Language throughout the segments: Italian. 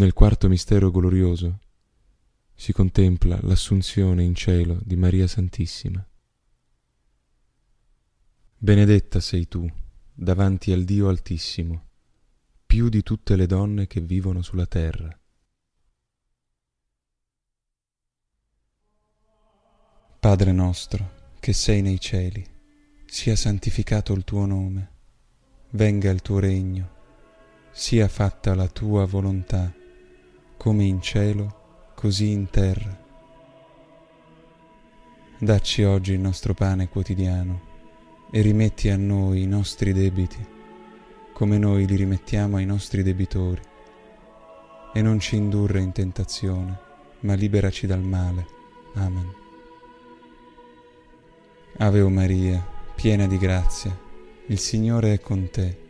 Nel quarto mistero glorioso si contempla l'assunzione in cielo di Maria Santissima. Benedetta sei tu davanti al Dio Altissimo, più di tutte le donne che vivono sulla terra. Padre nostro, che sei nei cieli, sia santificato il tuo nome, venga il tuo regno, sia fatta la tua volontà, come in cielo, così in terra. Dacci oggi il nostro pane quotidiano e rimetti a noi i nostri debiti, come noi li rimettiamo ai nostri debitori, e non ci indurre in tentazione, ma liberaci dal male. Amen. Ave o Maria, piena di grazia, il Signore è con te.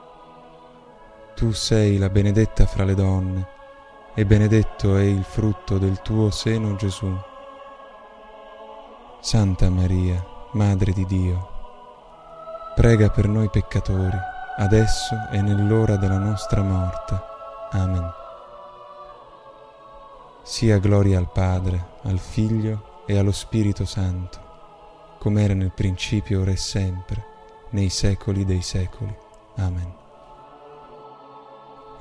Tu sei la benedetta fra le donne, e benedetto è il frutto del tuo seno Gesù. Santa Maria, Madre di Dio, prega per noi peccatori, adesso e nell'ora della nostra morte. Amen. Sia gloria al Padre, al Figlio e allo Spirito Santo, come era nel principio, ora e sempre, nei secoli dei secoli. Amen.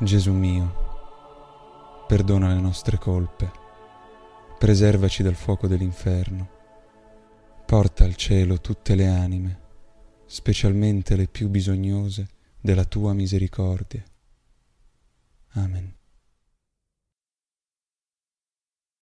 Gesù mio, perdona le nostre colpe, preservaci dal fuoco dell'inferno, porta al cielo tutte le anime, specialmente le più bisognose della tua misericordia. Amen.